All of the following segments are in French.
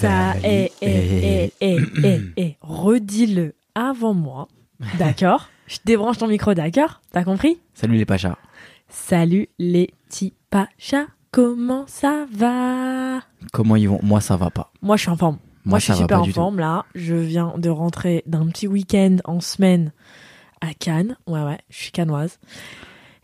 Ça est, est, est, est. Redis-le avant moi. D'accord? Je débranche ton micro, d'accord? T'as compris? Salut les pachas. Salut les petits pachas. Comment ça va? Comment ils vont? Moi, ça va pas. Moi, je suis en forme. Moi, Moi, je suis super en tout. forme là. Je viens de rentrer d'un petit week-end en semaine à Cannes. Ouais, ouais, je suis cannoise.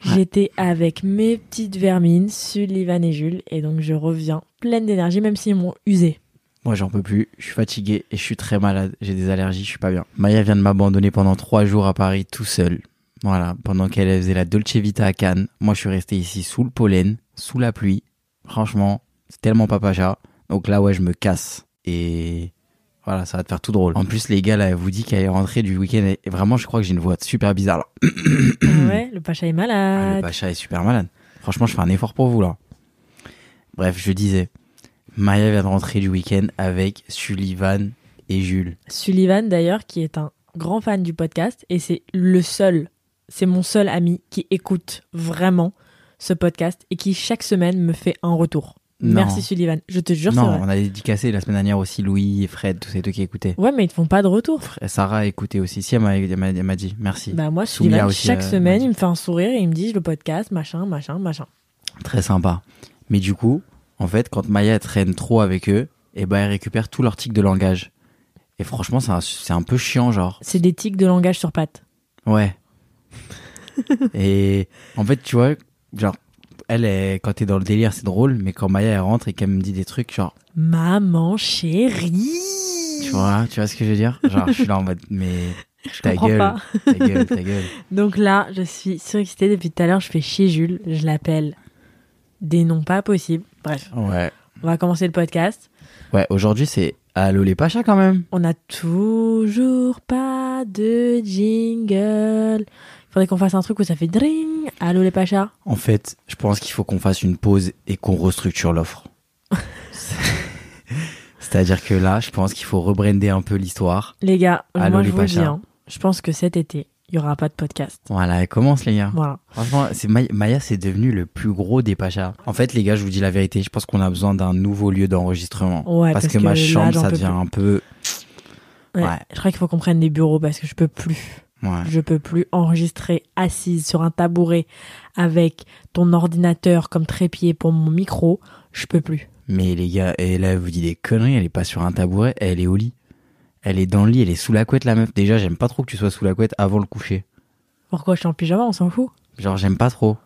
J'étais avec mes petites vermines, Sullivan et Jules, et donc je reviens pleine d'énergie, même s'ils m'ont usé. Moi, j'en peux plus. Je suis fatigué et je suis très malade. J'ai des allergies, je suis pas bien. Maya vient de m'abandonner pendant trois jours à Paris tout seul. Voilà, pendant qu'elle faisait la Dolce Vita à Cannes. Moi, je suis resté ici sous le pollen, sous la pluie. Franchement, c'est tellement pas pacha. Donc là, ouais, je me casse. Et voilà, ça va te faire tout drôle. En plus, les gars, là, elle vous dit qu'elle est rentrée du week-end. Et vraiment, je crois que j'ai une voix super bizarre, là. Ah ouais, le pacha est Ah, malade. le Pacha est super malade. Franchement, je fais un effort pour vous là. Bref, je disais, Maya vient de rentrer du week-end avec Sullivan et Jules. Sullivan d'ailleurs, qui est un grand fan du podcast, et c'est le seul, c'est mon seul ami qui écoute vraiment ce podcast et qui chaque semaine me fait un retour. Non. Merci Sullivan, je te jure non, vrai. on a dédicacé la semaine dernière aussi Louis et Fred, tous ces deux qui écoutaient. Ouais, mais ils te font pas de retour. Et Sarah a écouté aussi. Si, elle m'a dit merci. Bah moi, Sullivan, aussi, chaque euh, semaine, il me fait un sourire et il me dit le podcast, machin, machin, machin. Très sympa. Mais du coup, en fait, quand Maya traîne trop avec eux, et ben elle récupère tout leur tic de langage. Et franchement, c'est un, c'est un peu chiant, genre. C'est des tics de langage sur pattes. Ouais. et en fait, tu vois, genre, elle, est, quand t'es dans le délire, c'est drôle, mais quand Maya elle rentre et qu'elle me dit des trucs, genre, Maman chérie. tu vois, tu vois ce que je veux dire? Genre, je suis là en mode, mais ta comprends gueule, pas. ta gueule, ta gueule. Donc là, je suis surexcitée depuis tout à l'heure. Je fais chier Jules. Je l'appelle des noms pas possibles. Bref, Ouais. on va commencer le podcast. Ouais, aujourd'hui, c'est Allô les Pachas quand même. On n'a toujours pas de jingle. Il faudrait qu'on fasse un truc où ça fait dring. Allô les pachas. En fait, je pense qu'il faut qu'on fasse une pause et qu'on restructure l'offre. C'est-à-dire que là, je pense qu'il faut rebrander un peu l'histoire. Les gars, Allô moi les je vous le dis, hein, je pense que cet été, il y aura pas de podcast. Voilà, elle commence les gars. Voilà. Franchement, c'est Maya, Maya, c'est devenu le plus gros des Pachas. En fait, les gars, je vous dis la vérité, je pense qu'on a besoin d'un nouveau lieu d'enregistrement. Ouais, parce, parce que, que ma chambre, ça devient plus. un peu. Ouais. Ouais. Je crois qu'il faut qu'on prenne des bureaux parce que je peux plus. Ouais. Je peux plus enregistrer assise sur un tabouret avec ton ordinateur comme trépied pour mon micro. Je peux plus. Mais les gars, et là, elle vous dit des conneries, elle est pas sur un tabouret, elle est au lit. Elle est dans le lit, elle est sous la couette, la meuf. Déjà, j'aime pas trop que tu sois sous la couette avant le coucher. Pourquoi je suis en pyjama On s'en fout? Genre, j'aime pas trop.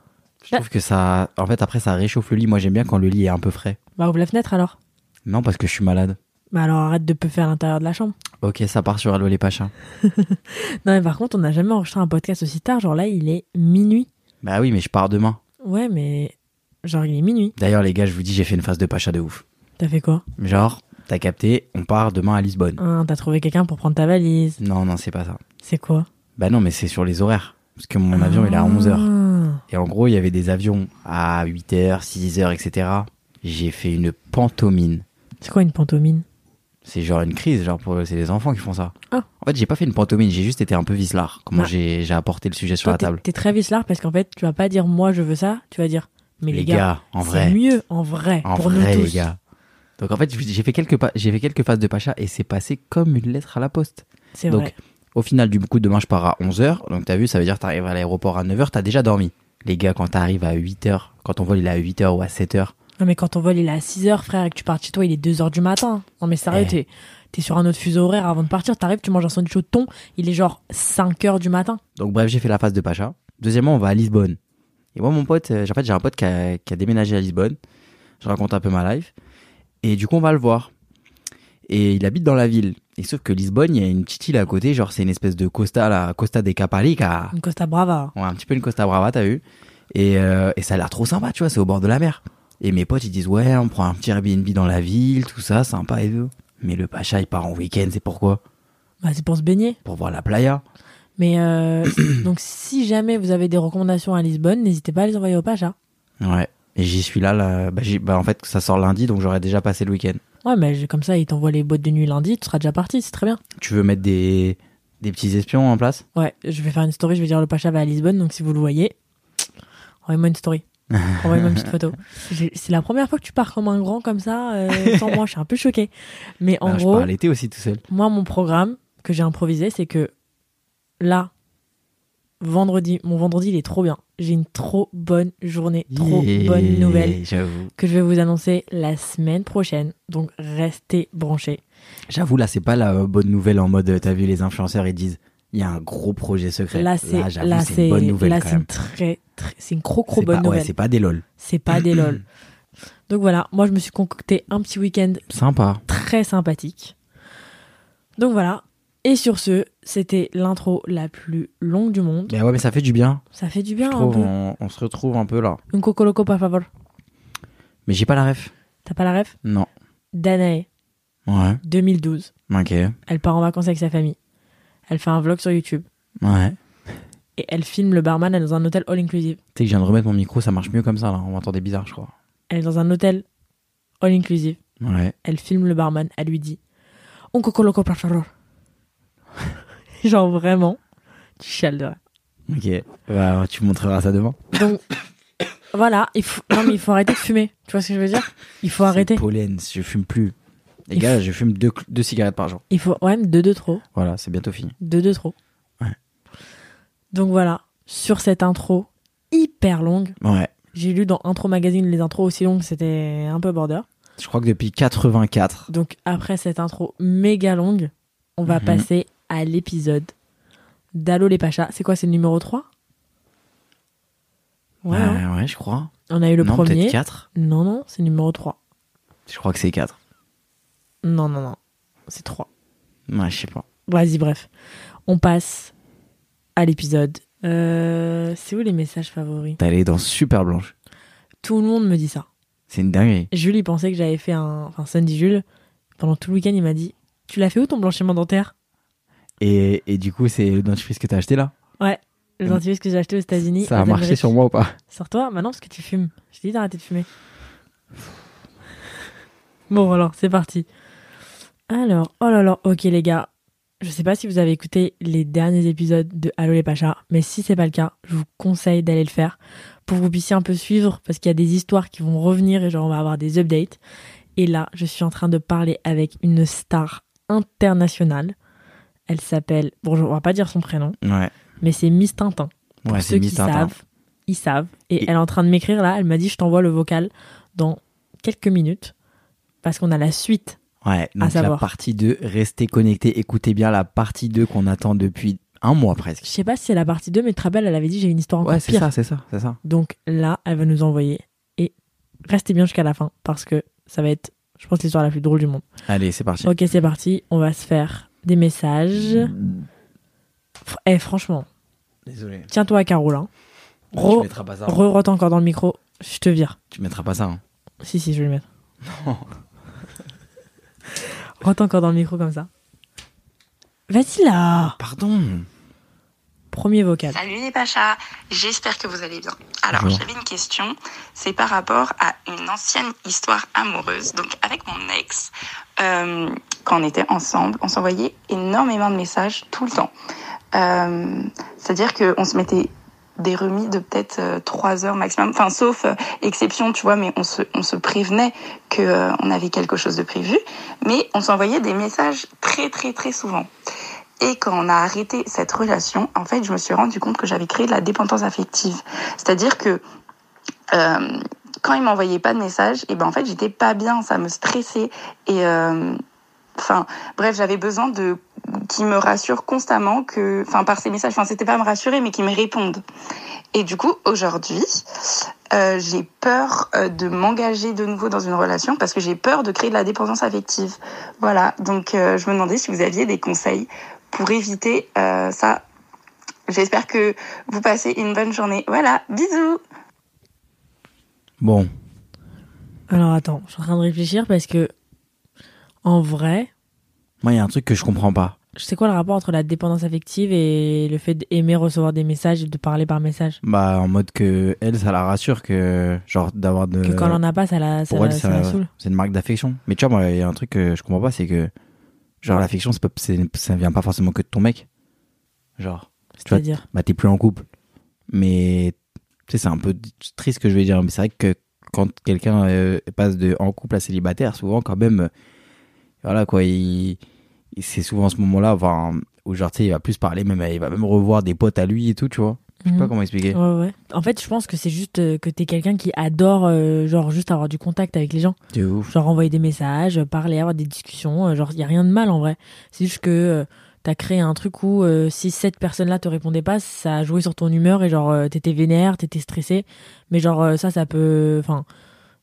Je Ah. trouve que ça. En fait, après, ça réchauffe le lit. Moi, j'aime bien quand le lit est un peu frais. Bah ouvre la fenêtre alors. Non, parce que je suis malade. Bah alors arrête de puffer à l'intérieur de la chambre. Ok, ça part sur Allo les Pachas. Non mais par contre, on n'a jamais enregistré un podcast aussi tard. Genre là, il est minuit. Bah oui, mais je pars demain. Ouais, mais genre il est minuit. D'ailleurs, les gars, je vous dis, j'ai fait une phase de Pacha de ouf. T'as fait quoi? Genre, t'as capté, on part demain à Lisbonne. Hein, T'as trouvé quelqu'un pour prendre ta valise. Non, non, c'est pas ça. C'est quoi? Bah non, mais c'est sur les horaires. Parce que mon avion, il est à 11h. Ah. Et en gros, il y avait des avions à 8h, 6h, etc. J'ai fait une pantomime. C'est quoi une pantomime? C'est genre une crise, genre pour, c'est les enfants qui font ça. Ah. En fait, j'ai pas fait une pantomime, j'ai juste été un peu vicelard. Comment Ah. j'ai, j'ai apporté le sujet sur Toi, la table. T'es très vicelard parce qu'en fait, tu vas pas dire moi je veux ça. Tu vas dire mais les, gars, en c'est vrai. mieux en vrai En pour vrai, nous tous. les gars. Donc en fait, j'ai fait quelques j'ai fait quelques phases de Pacha et c'est passé comme une lettre à la poste. C'est Donc vrai. au final du coup demain je pars à 11h. Donc t'as vu, ça veut dire que t'arrives à l'aéroport à 9h, t'as déjà dormi. Les gars, quand t'arrives à 8h, quand on vole il est à 8h ou à 7h, Non mais quand ton vol il est à 6h frère et que tu pars chez toi il est 2h du matin. Non mais sérieux Eh. t'es t'es sur un autre fuseau horaire avant de partir. T'arrives tu manges un sandwich au thon. Il est genre 5h du matin. Donc bref, j'ai fait la phase de Pacha. Deuxièmement, on va à Lisbonne. Et moi, mon pote, euh, en fait, j'ai un pote qui a, qui a déménagé à Lisbonne. Je raconte un peu ma life. Et du coup, on va le voir. Et il habite dans la ville. Et sauf que Lisbonne, il y a une petite île à côté, genre c'est une espèce de Costa, la Costa des Caparica. Une Costa Brava. Ouais, un petit peu une Costa Brava, t'as vu et, euh, et ça a l'air trop sympa, tu vois, c'est au bord de la mer. Et mes potes, ils disent, ouais, on prend un petit Airbnb dans la ville, tout ça, sympa et tout. Mais le Pacha, il part en week-end, c'est pourquoi? Bah, c'est pour se baigner. Pour voir la playa. Mais euh, donc, si jamais vous avez des recommandations à Lisbonne, n'hésitez pas à les envoyer au Pacha. Ouais. Et j'y suis là, là bah, bah, en fait, ça sort lundi, donc j'aurais déjà passé le week-end. Ouais, mais comme ça, ils t'envoient les boîtes de nuit lundi, tu seras déjà parti, c'est très bien. Tu veux mettre des, des petits espions en place? Ouais, je vais faire une story, je vais dire le Pacha va à Lisbonne, donc si vous le voyez, envoyez-moi une story. Envoyez-moi une petite photo. C'est la première fois que tu pars comme un grand comme ça, euh, sans moi, je suis un peu choquée. Mais en Bah, Je gros, pars l'été aussi tout seul. moi, mon programme que j'ai improvisé, c'est que là, vendredi, mon vendredi, il est trop bien. J'ai une trop bonne journée, trop Yeah, bonne nouvelle que je vais vous annoncer la semaine prochaine. Donc, restez branchés. J'avoue, là, c'est pas la euh, bonne nouvelle en mode, euh, t'as vu, les influenceurs, ils disent, il y a un gros projet secret. Là, c'est une bonne nouvelle là, c'est une très, très, c'est une trop C'est bonne pas- ouais, nouvelle. c'est pas des lol. c'est pas des lol. Donc voilà, moi je me suis concocté un petit week-end Sympa. très sympathique. Donc voilà. Et sur ce, c'était l'intro la plus longue du monde. Mais ouais, mais ça fait du bien. Ça fait du Je bien un trouve, peu. on, on se retrouve un peu là. Un coco loco, par favor. Mais j'ai pas la ref. T'as pas la ref? Non. Danae, Ouais. 2012. Ok. Elle part en vacances avec sa famille. Elle fait un vlog sur YouTube. Ouais. Et elle filme le barman elle est dans un hôtel all inclusive. Tu sais que je viens de remettre mon micro, ça marche mieux comme ça là. On m'entendait bizarre, je crois. Elle est dans un hôtel all inclusive. Ouais. Elle filme le barman. Elle lui dit Un coco loco, par favor. Genre vraiment, tu rire. Ok. Bah, tu montreras ça demain. Donc voilà, il faut... non mais il faut arrêter de fumer. Tu vois ce que je veux dire? Il faut arrêter. Pollen, je fume plus. Les Il gars, je fume deux, cl- deux cigarettes par jour. Il faut ouais, deux de trop, Voilà, c'est bientôt fini. deux de trop. Ouais. Donc voilà, sur cette intro hyper longue, Ouais. j'ai lu dans Intro Magazine les intros aussi longues, c'était un peu border. Je crois que depuis 84. Donc après cette intro méga longue, on va Mhm. passer à l'épisode d'Allo les Pachas. C'est quoi, c'est le numéro 3 Ouais, hein. ouais, je crois. on a eu le non, premier. peut-être 4. Non, non, c'est le numéro 3. Je crois que c'est 4. Non, non, non, c'est 3. Ouais, je sais pas. Vas-y, bref. On passe à l'épisode. Euh, c'est où les messages favoris? T'as les dents super blanches. Tout le monde me dit ça. C'est une dinguerie. Jules, il pensait que j'avais fait un. Enfin, Sandy Jules, pendant tout le week-end, il m'a dit Tu l'as fait où ton blanchiment dentaire? Et, et du coup, c'est le dentifrice que t'as acheté là Ouais, le dentifrice que j'ai acheté aux États-Unis. Ça a marché sur moi ou pas Sors-toi, maintenant parce que tu fumes. Je t'ai dit d'arrêter de fumer. Bon, alors, c'est parti. Alors, oh là là, ok les gars. Je sais pas si vous avez écouté les derniers épisodes de Allo les Pachas, mais si c'est pas le cas, je vous conseille d'aller le faire pour que vous puissiez un peu suivre parce qu'il y a des histoires qui vont revenir et genre on va avoir des updates. Et là, je suis en train de parler avec une star internationale. Elle s'appelle, bon, on va pas dire son prénom, Ouais. mais c'est Miss Tintin. Pour Ouais, ceux qui Tintin. savent, ils savent. Et, Et- elle est en train de m'écrire là. Elle m'a dit je t'envoie le vocal dans quelques minutes parce qu'on a la suite. Ouais, donc la savoir. partie 2, restez connectés, écoutez bien la partie 2 qu'on attend depuis un mois Je presque. sais pas si c'est la partie 2, mais tu elle avait dit j'ai une histoire encore Ouais, c'est pire. ça, c'est ça, c'est ça. Donc là, elle va nous envoyer. Et restez bien jusqu'à la fin parce que ça va être, je pense, l'histoire la plus drôle du monde. Allez, c'est parti. Ok, c'est parti. On va se faire des messages. Fr- Eh, franchement, Désolé. tiens-toi à Carole. Hein. tu Re- mettras pas ça. hein. Re-rote encore dans le micro. Je te vire. Tu mettras pas ça. hein. Si, si, je vais le mettre. Rote encore dans le micro comme ça. Vas-y là Pardon. Premier vocal. Salut les Pachas, j'espère que vous allez bien. Alors j'avais une question, c'est par rapport à une ancienne histoire amoureuse. Donc avec mon ex, euh, quand on était ensemble, on s'envoyait énormément de messages tout le temps. Euh, C'est-à-dire qu'on se mettait des remis de peut-être euh, trois heures maximum, enfin sauf euh, exception, tu vois, mais on se, on se prévenait que euh, on avait quelque chose de prévu, mais on s'envoyait des messages très très très souvent. Et quand on a arrêté cette relation, en fait, je me suis rendu compte que j'avais créé de la dépendance affective. C'est-à-dire que euh, quand il m'envoyait pas de messages, et ben en fait, j'étais pas bien, ça me stressait et euh, bref, j'avais besoin de qu'il me rassure constamment que enfin par ces messages, enfin c'était pas me rassurer mais qu'il me réponde. Et du coup, aujourd'hui, euh, j'ai peur de m'engager de nouveau dans une relation parce que j'ai peur de créer de la dépendance affective. Voilà, donc je me demandais si vous aviez des conseils pour éviter euh, ça. J'espère que vous passez une bonne journée. Voilà, bisous Bon, Alors attends, je suis en train de réfléchir parce que en vrai, moi, il y a un truc que je comprends pas. c'est quoi le rapport entre la dépendance affective et le fait d'aimer recevoir des messages et de parler par message? Bah, en mode que elle, ça la rassure que, genre, d'avoir de. Que quand on en a pas, ça la, ça pour la, elle, ça la ça- saoule. c'est une marque d'affection. Mais tu vois, moi, il y a un truc que je comprends pas, c'est que, genre, l'affection, c'est pas- ça vient pas forcément que de ton mec. Genre, C'est-à-dire bah, t'es plus en couple. Mais, tu sais, c'est un peu triste ce que je vais dire, mais c'est vrai que quand quelqu'un euh, passe de en couple à célibataire, souvent, quand même, euh, voilà, quoi, il, il- c'est souvent ce moment-là, enfin, où, genre, tu sais, il va plus parler, même, il va même revoir des potes à lui et tout, tu vois. Je sais pas Mhm. comment expliquer. Ouais, ouais. En fait, je pense que c'est juste euh, que t'es quelqu'un qui adore, euh, genre, juste avoir du contact avec les gens. C'est ouf. Genre, envoyer des messages, parler, avoir des discussions. euh, Genre, il y a rien de mal en vrai. C'est juste que euh, t'as créé un truc où euh, si cette personne-là te répondait pas, ça a joué sur ton humeur et genre, t'étais vénère, t'étais stressé. Mais genre, ça, ça peut. Enfin,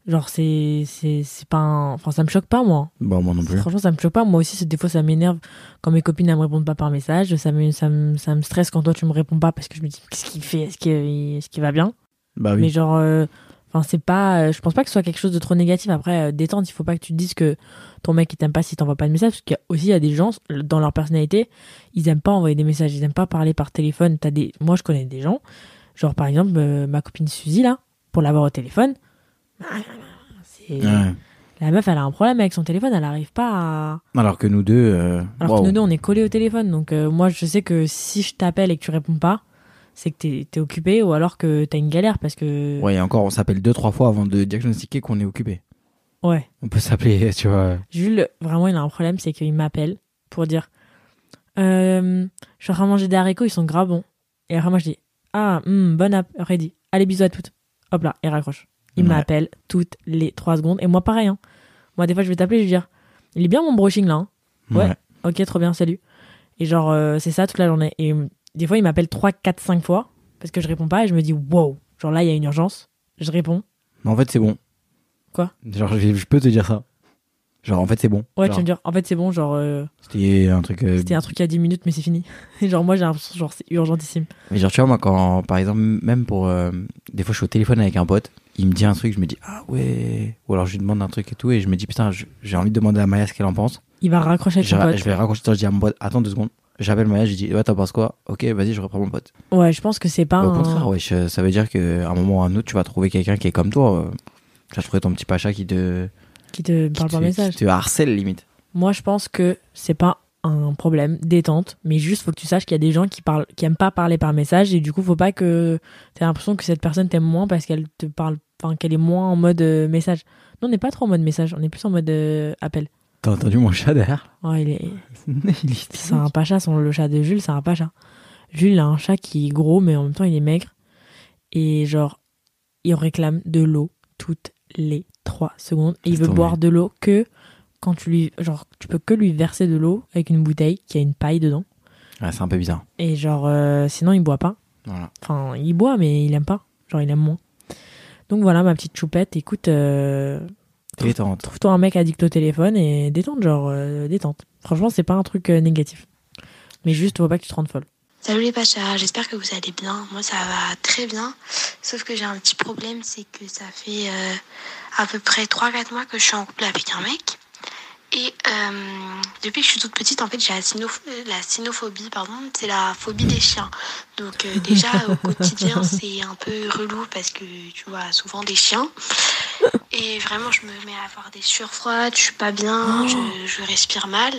genre, c'est c'est c'est pas. un- Enfin, ça me choque pas, moi. Bon, moi non plus. Franchement, ça me choque pas. Moi aussi, des fois, ça m'énerve quand mes copines elles me répondent pas par message. Ça me, ça, me, ça me stresse quand toi, tu me réponds pas parce que je me dis, qu'est-ce qu'il fait? Est-ce qu'il est qu'il va bien? Bah oui. Mais genre, euh, enfin, c'est pas. euh, je pense pas que ce soit quelque chose de trop négatif. Après, euh, détente, il faut pas que tu te dises que ton mec, il t'aime pas si t'envoies pas de message. Parce qu'il y a aussi, il y a des gens, dans leur personnalité, ils aiment pas envoyer des messages. Ils aiment pas parler par téléphone. T'as des... Moi, je connais des gens, genre, par exemple, euh, ma copine Suzy, là, pour l'avoir au téléphone. C'est. Ouais. La meuf, elle a un problème avec son téléphone, elle arrive pas à. Alors que nous deux. euh, Alors que nous deux, on est collés au téléphone. Donc, euh, moi, je sais que si je t'appelle et que tu réponds pas, c'est que t'es es occupé ou alors que t'as une galère parce que. Ouais, et encore, on s'appelle deux, trois fois avant de diagnostiquer qu'on est occupé. Ouais. On peut s'appeler, tu vois. Jules, vraiment, il a un problème, c'est qu'il m'appelle pour dire euh, Je suis en train de manger des haricots, ils sont grave bons. Et après, moi, je dis Ah, hmm, bonne app, ready. Allez, bisous à toutes. Hop là, il raccroche. Il Ouais. m'appelle toutes les trois secondes. Et moi, pareil. Hein. Moi, des fois, je vais t'appeler, je vais dire Il est bien mon brushing là. hein Ouais. Ok, trop bien, salut. Et genre, euh, c'est ça toute la journée. Et euh, des fois, il m'appelle 3, 4, 5 fois parce que je réponds pas et je me dis Wow, genre là, il y a une urgence. Je réponds. Mais en fait, c'est bon. Quoi? Genre, je, peux te dire ça. Genre, en fait, c'est bon. Ouais, Genre, tu vas me dire En fait, c'est bon, genre. euh, C'était un truc. euh, C'était un truc à 10 minutes, mais c'est fini. Genre, moi, j'ai l'impression, genre, c'est urgentissime. Mais genre, tu vois, moi, quand, par exemple, même pour. euh, des fois, je suis au téléphone avec un pote, il me dit un truc, je me dis, ah ouais. Ou alors, je lui demande un truc et tout, et je me dis, putain, j'ai envie de demander à Maya ce qu'elle en pense. Il va raccrocher avec Je, son pote. je vais raccrocher, je dis à mon pote, attends deux secondes. J'appelle Maya, je lui dis, ouais, t'en penses quoi? Ok, vas-y, je reprends mon pote. Ouais, je pense que c'est pas Au un... contraire, ouais, je- ça veut dire qu'à un moment ou à un autre, tu vas trouver quelqu'un qui est comme toi. euh, Tu vas trouver ton petit pacha qui te, qui te qui parle par message. qui te harcèle limite. Moi, je pense que c'est pas un problème détente, mais juste faut que tu saches qu'il y a des gens qui parlent, qui aiment pas parler par message, et du coup, faut pas que t'aies l'impression que cette personne t'aime moins parce qu'elle te parle, enfin, qu'elle est moins en mode euh, message. Non, on n'est pas trop en mode message, on est plus en mode euh, appel. T'as entendu mon chat derrière? Oh, il est, c'est un pacha, son, le chat de Jules, c'est un pacha. Jules il a un chat qui est gros, mais en même temps, il est maigre. Et genre, il réclame de l'eau toutes les 3 secondes. Et il veut boire de l'eau que quand tu lui. Genre, tu peux que lui verser de l'eau avec une bouteille qui a une paille dedans. Ouais, c'est un peu bizarre. Et genre, euh, sinon, il boit pas. Voilà. Enfin, il boit, mais il aime pas. Genre, il aime moins. Donc voilà, ma petite choupette. Écoute, euh, Détente. trouve-toi un mec addict au téléphone et détente, genre, euh, détente. Franchement, c'est pas un truc euh, négatif. Mais juste, faut pas que tu te rendes folle. Salut les Pachas, j'espère que vous allez bien. Moi ça va très bien. Sauf que j'ai un petit problème, c'est que ça fait euh, à peu près 3-4 mois que je suis en couple avec un mec. Et euh, depuis que je suis toute petite, en fait, j'ai la, cynof- la cynophobie, pardon, c'est la phobie des chiens. Donc euh, déjà au quotidien, c'est un peu relou parce que tu vois souvent des chiens. Et vraiment, je me mets à avoir des sueurs froides, je suis pas bien, je, je respire mal.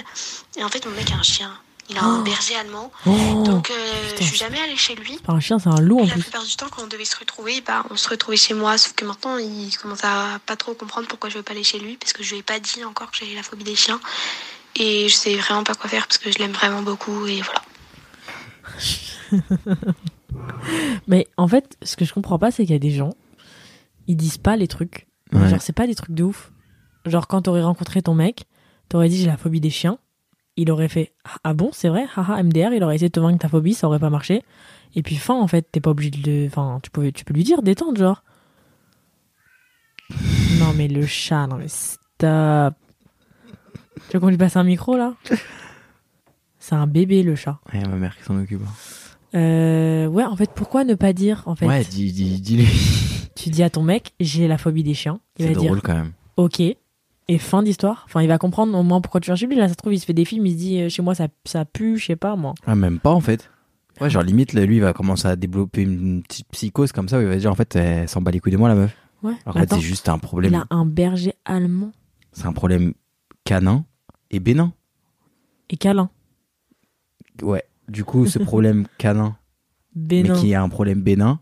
Et en fait, mon mec a un chien. Il a un Oh. berger allemand. Oh Donc, euh, putain. je suis jamais allée chez lui. Pas un chien, c'est un loup en la plus. plupart du temps, quand on devait se retrouver, bah, on se retrouvait chez moi. Sauf que maintenant, il commence à pas trop comprendre pourquoi je veux pas aller chez lui. Parce que je lui ai pas dit encore que j'avais la phobie des chiens. Et je sais vraiment pas quoi faire parce que je l'aime vraiment beaucoup. Et voilà. Mais en fait, ce que je comprends pas, c'est qu'il y a des gens, ils disent pas les trucs. Ouais. Genre, c'est pas des trucs de ouf. Genre, quand t'aurais rencontré ton mec, t'aurais dit j'ai la phobie des chiens. Il aurait fait Ah bon, c'est vrai? Haha, MDR, il aurait essayé de te vaincre ta phobie, ça aurait pas marché. Et puis fin, en fait, t'es pas obligé de le. Enfin, tu, peux, tu peux lui dire détente, genre. Non, mais le chat, non, mais stop. Tu veux qu'on lui passe un micro, là? C'est un bébé, le chat. Ouais, ma mère qui s'en occupe. Euh, ouais, en fait, pourquoi ne pas dire, en fait? Ouais, dis, dis, dis-lui. Tu dis à ton mec, j'ai la phobie des chiens. Il C'est va dire, drôle quand même. ok. Et fin d'histoire. Enfin, il va comprendre au moins pourquoi tu viens chez lui. Là, ça se trouve, il se fait des films, il se dit, euh, chez moi, ça, ça pue, je sais pas, moi. Ah, même pas en fait. Ouais, genre limite, là, lui, il va commencer à développer une petite psychose comme ça où il va dire en fait, elle s'en bat les couilles de moi, la meuf. Ouais. Qu'en fait, c'est juste un il problème. a un berger allemand C'est un problème canin et bénin. et câlin. Ouais. Du coup, ce problème canin, Bénin. mais qui est un problème bénin,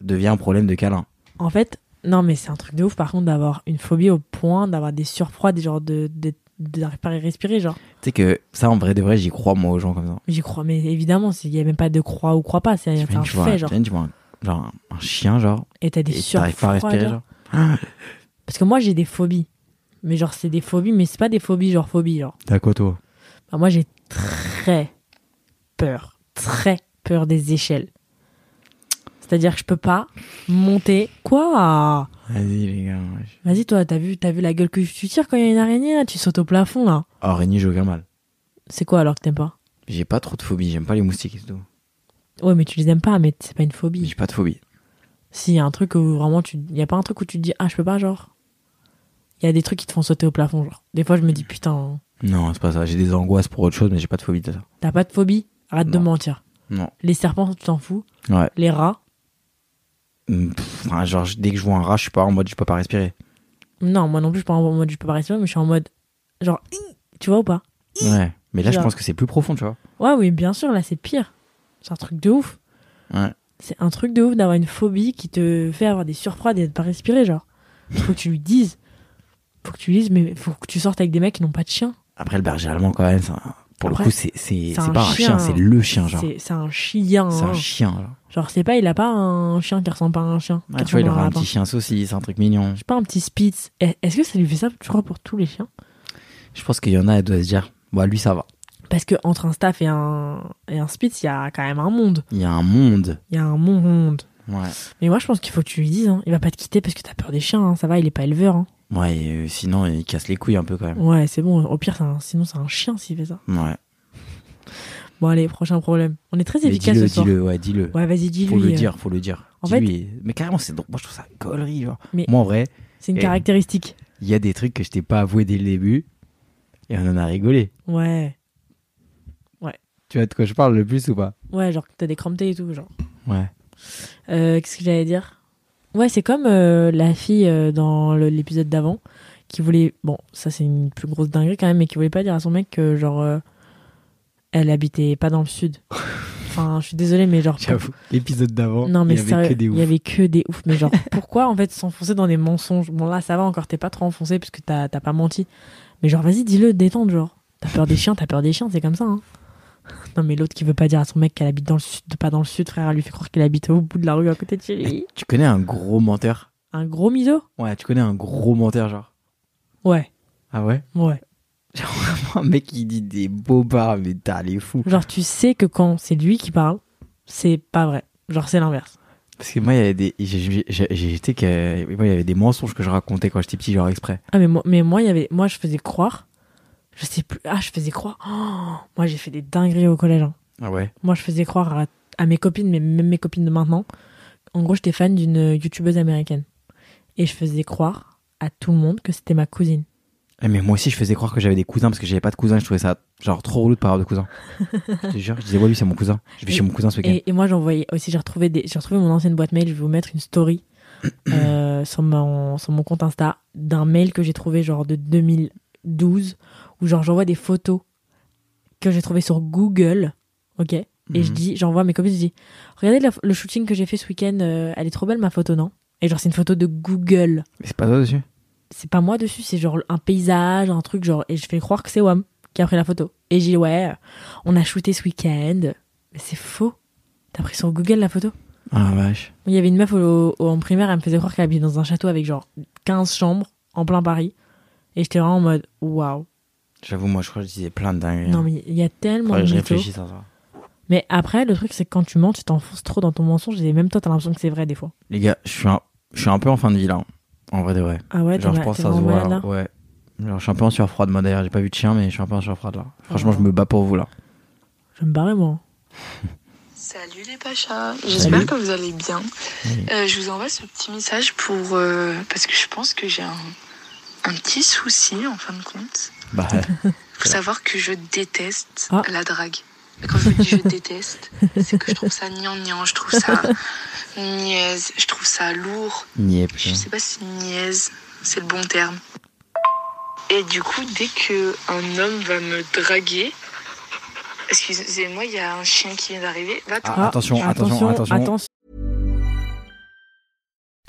devient un problème de câlin. En fait, non, mais c'est un truc de ouf, par contre, d'avoir une phobie au point d'avoir des surfroids, des genres de. de d'arriver pas à respirer, genre. Tu sais que ça, en vrai de vrai, j'y crois moi aux gens comme ça. J'y crois, mais évidemment, il y a même pas de croix ou croix pas, c'est un tu vois, fait, genre. tu vois un, genre un, un chien, genre, Et t'as des et t'arrives pas à surfroids. respirer, genre. genre. Parce que moi, j'ai des phobies. Mais genre, c'est des phobies, mais c'est pas des phobies, genre phobie, genre. T'as quoi, toi? Bah, moi, j'ai très peur, très peur des échelles. C'est-à-dire que je peux pas monter. Quoi? Vas-y, les gars. Vas-y, toi, t'as vu, t'as vu la gueule que tu tires quand il y a une araignée, là? Tu sautes au plafond, là. Araignée, j'ai aucun mal. C'est quoi alors que t'aimes pas? J'ai pas trop de phobie, j'aime pas les moustiques et tout. Ouais, mais tu les aimes pas, mais c'est pas une phobie. J'ai pas de phobie. Si, y a un truc où vraiment tu. Y a pas un truc où tu te dis, ah, je peux pas, genre. Il y a des trucs qui te font sauter au plafond, genre. Des fois, je me dis, putain, Non, c'est pas ça. J'ai des angoisses pour autre chose, mais j'ai pas de phobie de ça. t'as pas de phobie? Arrête de Non. mentir. Non. Les serpents, tu t'en fous. Ouais. Les rats, enfin, genre, dès que je vois un rat, je suis pas en mode je peux pas respirer. non, moi non plus, je suis pas en mode, je peux pas respirer, mais je suis en mode, genre, tu vois ou pas? Ouais. Mais là, je pense que c'est plus profond, tu vois. Ouais, oui, bien sûr, là, c'est pire. C'est un truc de ouf. Ouais. C'est un truc de ouf d'avoir une phobie qui te fait avoir des surfroids et de pas respirer, genre. Faut que tu lui dises. Faut que tu lui dises, mais faut que tu sortes avec des mecs qui n'ont pas de chien. Après, le berger allemand, quand même, ça- pour Après, le coup, c'est, c'est, pas un chien, c'est le chien, genre. C'est c'est un chien. C'est hein. un chien, genre. Genre, c'est pas, il a pas un chien qui ressemble pas à un chien. Ouais, tu vois, il aura un petit chien saucisse, un truc mignon. Je sais pas, un petit Spitz. Est-ce que ça lui fait ça, tu crois, pour tous les chiens? Je pense qu'il y en a, elle doit se dire, bah, lui, ça va. Parce que entre un staff et un, et un Spitz, il y a quand même un monde. Il y a un monde. Il y a un monde. Ouais. Mais moi, je pense qu'il faut que tu lui dises. hein. Il va pas te quitter parce que t'as peur des chiens. hein. Ça va, il est pas éleveur. hein. Ouais, et, euh, sinon, il casse les couilles un peu, quand même. Ouais, c'est bon. Au pire, un- sinon, c'est un chien s'il fait ça. Ouais. Bon, allez, prochain problème. On est très efficace dis-le, ce soir. dis-le, ouais, dis-le. Ouais, vas-y, dis-lui. faut le euh, dire, faut le dire. en Dis-lui. Mais carrément, c'est drôle. Moi, je trouve ça une connerie, genre. Mais- Moi, en vrai, C'est une Et- caractéristique. il y a des trucs que je t'ai pas avoué dès le début. Et on en a rigolé. Ouais. Tu vois de quoi je parle le plus ou pas? Ouais, genre que t'as des cramptés et tout, genre. Ouais. Euh, Qu'est-ce que j'allais dire? Ouais, c'est comme euh, la fille euh, dans l'épisode d'avant qui voulait. Bon, ça c'est une plus grosse dinguerie quand même, mais qui voulait pas dire à son mec que, genre, euh, elle habitait pas dans le sud. Enfin, je suis désolée, mais genre. J'avoue, l'épisode d'avant, Non, mais il y avait sérieux, que des il ouf. y avait que des ouf. Mais genre, pourquoi en fait s'enfoncer dans des mensonges? Bon, là, ça va encore, t'es pas trop enfoncé parce que t'as t'as pas menti. Mais genre, vas-y, dis-le, détente, genre. T'as peur des chiens, t'as peur des chiens, c'est comme ça, hein. Non, mais l'autre qui veut pas dire à son mec qu'elle habite dans le sud, pas dans le sud, frère, elle lui fait croire qu'elle habite au bout de la rue à côté de chez lui. Tu connais un gros menteur? Un gros miso? Ouais, tu connais un gros menteur, genre? Ouais, Ah ouais? Ouais. Un mec qui dit des bobards, mais t'as les fous. Genre, tu sais que quand c'est lui qui parle, c'est pas vrai. Genre, c'est l'inverse. Parce que moi, il y avait des. J'étais que. Moi, il y avait des mensonges que je racontais quand j'étais petit, genre exprès. Ah, mais moi, mais moi, il y avait, moi, je faisais croire. Je sais plus. Ah, je faisais croire. Oh, moi, j'ai fait des dingueries au collège. hein. Ah ouais Moi, je faisais croire à, à mes copines, mais même mes copines de maintenant. En gros, j'étais fan d'une youtubeuse américaine. Et je faisais croire à tout le monde que c'était ma cousine. Eh, Mais moi aussi, je faisais croire que j'avais des cousins parce que j'avais pas de cousins. Je trouvais ça genre trop relou de pas avoir de cousins. je te jure, je disais, ouais, lui, c'est mon cousin. Je vais Et- chez mon cousin ce week-end. Et, et moi, j'envoyais aussi, j'ai retrouvé, des, j'ai retrouvé mon ancienne boîte mail. Je vais vous mettre une story euh, sur, mon, sur mon compte Insta d'un mail que j'ai trouvé genre de 2012 où genre j'envoie des photos que j'ai trouvé sur Google. Ok? Et je Mhm. dis, j'envoie mes copines, je dis, regardez la- le shooting que j'ai fait ce week-end, euh, elle est trop belle ma photo, non? Et genre, c'est une photo de Google. Mais c'est pas toi dessus? C'est pas moi dessus, c'est genre un paysage, un truc genre. Et je fais croire que c'est Wam qui a pris la photo. Et j'ai ouais, on a shooté ce week-end. Mais c'est faux. T'as pris sur Google la photo? Ah vache. Il y avait une meuf au- au- en primaire, elle me faisait croire qu'elle habitait dans un château avec genre 15 chambres en plein Paris. Et j'étais vraiment en mode, waouh. J'avoue, moi, je crois que je disais plein de dingueries. Non, mais il y a tellement Faudrait de que je mythos. réfléchisse à ça. Mais après, le truc, c'est que quand tu mens, tu t'enfonces trop dans ton mensonge et même toi, t'as l'impression que c'est vrai des fois. Les gars, je suis un, je suis un peu en fin de vie là. En vrai de vrai. Ah ouais, Genre, je pense que ça se voit. là Ouais. Genre, je suis un peu en surfroide, moi d'ailleurs. J'ai pas vu de chien, mais je suis un peu en surfroide là. Franchement, je me bats pour vous là. Je me barrer, moi. Salut les Pachas, j'espère que vous allez bien. Oui. Euh, je vous envoie ce petit message pour euh, parce que je pense que j'ai un, un petit souci en fin de compte. Bah, faut savoir que je déteste Ah. la drague. Quand je dis je déteste, c'est que je trouve ça gnangnan, je trouve ça niaise, je trouve ça lourd. niais, Je sais pas si niaise, c'est le bon terme. Et du coup, dès que un homme va me draguer, excusez-moi, il y a un chien qui vient d'arriver. Ah, attention, attention, attention. attention.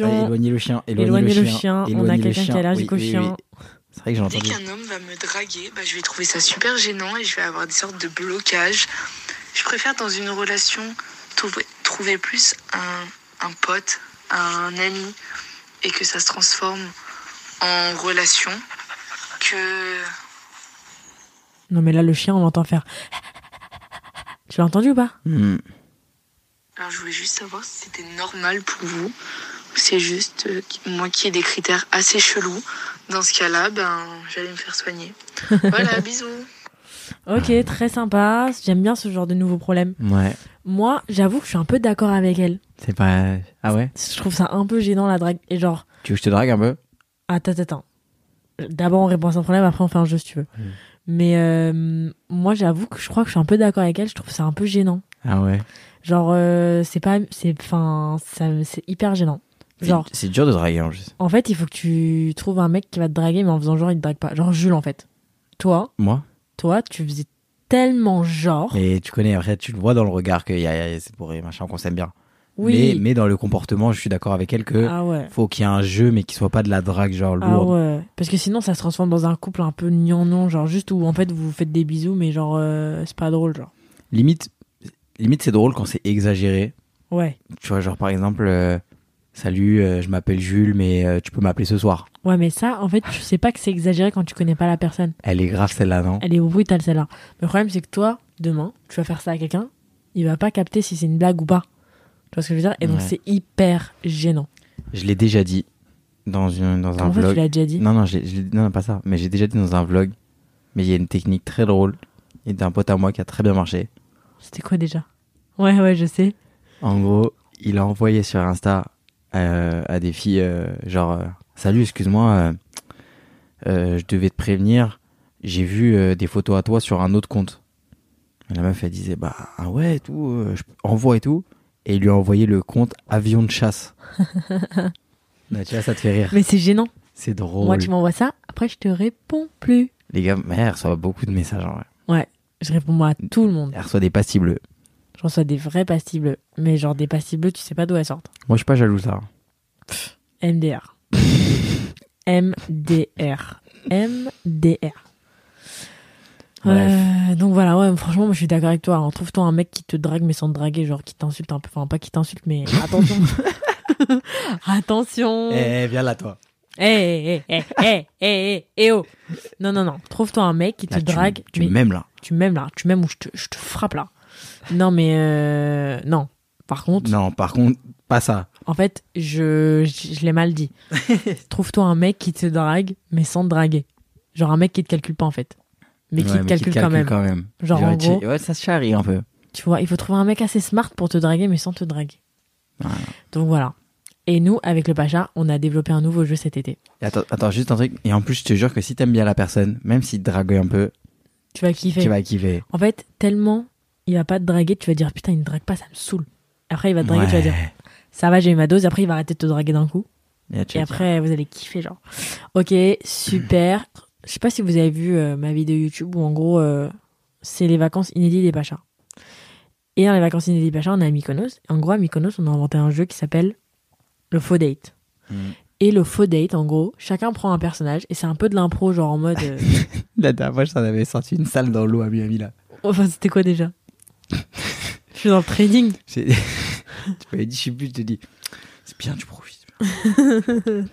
Allez, éloignez le chien, éloignez, Éloignez le le chien. chien, on a quelqu'un qui est allergique Oui, au oui, chien. oui. C'est vrai que j'ai Dès qu'un homme va me draguer, bah, je vais trouver ça super gênant et je vais avoir des sortes de blocages. Je préfère dans une relation trouver, trouver plus un, un pote, un ami et que ça se transforme en relation que Non, mais là, le chien, on l'entend faire. Tu l'as entendu ou pas? Hmm. Alors je voulais juste savoir si c'était normal pour vous. C'est juste euh, moi qui ai des critères assez chelous. Dans ce cas-là, ben j'allais me faire soigner. Voilà, bisous. Ok, très sympa. J'aime bien ce genre de nouveaux problèmes. Ouais. Moi, j'avoue que je suis un peu d'accord avec elle. C'est pas. Ah ouais? Je trouve ça un peu gênant, la drague. Et genre, Tu veux que je te drague un peu? Attends, attends, attends. D'abord, on répond à son problème, après, on fait un jeu si tu veux. Mais euh, moi, j'avoue que je crois que je suis un peu d'accord avec elle. Je trouve ça un peu gênant. Ah ouais? Genre, euh, c'est pas. C'est enfin, ça- c'est hyper gênant. Genre, C'est- dur de draguer en plus. en fait, il faut que tu trouves un mec qui va te draguer, mais en faisant genre, il te drague pas. Genre, Jules, en fait. Toi, Moi toi, tu faisais tellement genre. Mais tu connais, après, tu le vois dans le regard que y a, y a- c'est pour machin qu'on s'aime bien. oui. Mais, mais dans le comportement, je suis d'accord avec elle que Ah ouais. faut qu'il y ait un jeu, mais qui soit pas de la drague, genre Ah lourde. ouais. Parce que sinon, ça se transforme dans un couple un peu gnangnan, genre juste où en fait vous vous faites des bisous, mais genre euh, c'est pas drôle, genre. Limite, limite c'est drôle quand c'est exagéré. Ouais. Tu vois, genre par exemple, euh, salut, euh, je m'appelle Jules, mais euh, tu peux m'appeler ce soir. Ouais, mais ça, en fait, tu sais pas que c'est exagéré quand tu connais pas la personne. Elle est grave celle-là, non? Elle est brutale celle-là. Mais le problème, c'est que toi, demain, tu vas faire ça à quelqu'un, il va pas capter si c'est une blague ou pas. Tu vois ce que je veux dire? Et donc Ouais. c'est hyper gênant. Je l'ai déjà dit dans, une, dans un En fait, tu vlog. l'as déjà dit? Non, non, je pas ça. Mais j'ai déjà dit dans un vlog. Mais il y a une technique très drôle. Et d'un pote à moi qui a très bien marché. C'était quoi déjà? Ouais, ouais, je sais. En gros, il a envoyé sur Insta à des filles, euh, genre, euh, salut, excuse-moi, euh, euh, je devais te prévenir, j'ai vu euh, des photos à toi sur un autre compte. La meuf, elle disait, bah, ah ouais, et tout, euh, je envoie et tout. Et il lui a envoyé le compte avion de chasse. Là, tu vois, ça te fait rire. Mais c'est gênant. C'est drôle. Moi, tu m'envoies ça, après je te réponds plus. Les gars, mais elle reçoit beaucoup de messages en vrai. Je réponds moi à tout le monde. Elle reçoit des pastilles bleues. Je reçois des vrais pastilles bleues. Mais genre des pastilles bleues, tu sais pas d'où elles sortent. Moi, je suis pas jaloux, ça. MDR. MDR. MDR. Euh, donc voilà, ouais, franchement, moi je suis d'accord avec toi. hein. Trouve-toi un mec qui te drague mais sans te draguer, genre qui t'insulte un peu. Enfin, pas qui t'insulte, mais attention. attention. Eh, viens là, toi. Eh, eh, eh, eh, eh, eh, eh, oh. Non, non, non. Trouve-toi un mec qui te Là, tu- drague. Tu, mais m'aimes là. tu m'aimes là. Tu m'aimes ou je te, je te frappe là. Non, mais euh, non. Par contre, Non, par contre, pas ça. en fait, je, je, je l'ai mal dit. Trouve-toi un mec qui te drague, mais sans te draguer. Genre un mec qui te calcule pas, en fait. Mais qui Ouais, te calcule quand même. quand même. Genre, en tu- gros- Ouais, ça se charrie un peu. Tu vois, il faut trouver un mec assez smart pour te draguer, mais sans te draguer. Voilà. Donc voilà. Et nous, avec le Pacha, on a développé un nouveau jeu cet été. Et attends, attends, juste un truc. Et en plus, je te jure que si t'aimes bien la personne, même s'il te drague un peu, Tu vas kiffer. tu vas kiffer. En fait, tellement il va pas te draguer, tu vas dire putain, il me drague pas, ça me saoule. Après, il va te draguer, tu vas dire ça va, j'ai eu ma dose. Après, il va arrêter de te draguer d'un coup. Et, après, vous allez kiffer, genre. Ok, super. Je sais pas si vous avez vu euh, ma vidéo YouTube où en gros, euh, c'est les vacances inédites des Pachas. Et dans les vacances inédites des Pachas, on est à Mykonos. En gros, à Mykonos, on a inventé un jeu qui s'appelle le faux date. Mm. Et le faux date, en gros, chacun prend un personnage et c'est un peu de l'impro, genre en mode. euh, La dernière fois, je t'en avais sorti une salle dans l'eau à Miami, là. Enfin, c'était quoi déjà? Je suis dans le trading. C'est- tu m'avais dit, je sais plus, je te dis, c'est bien, tu profites.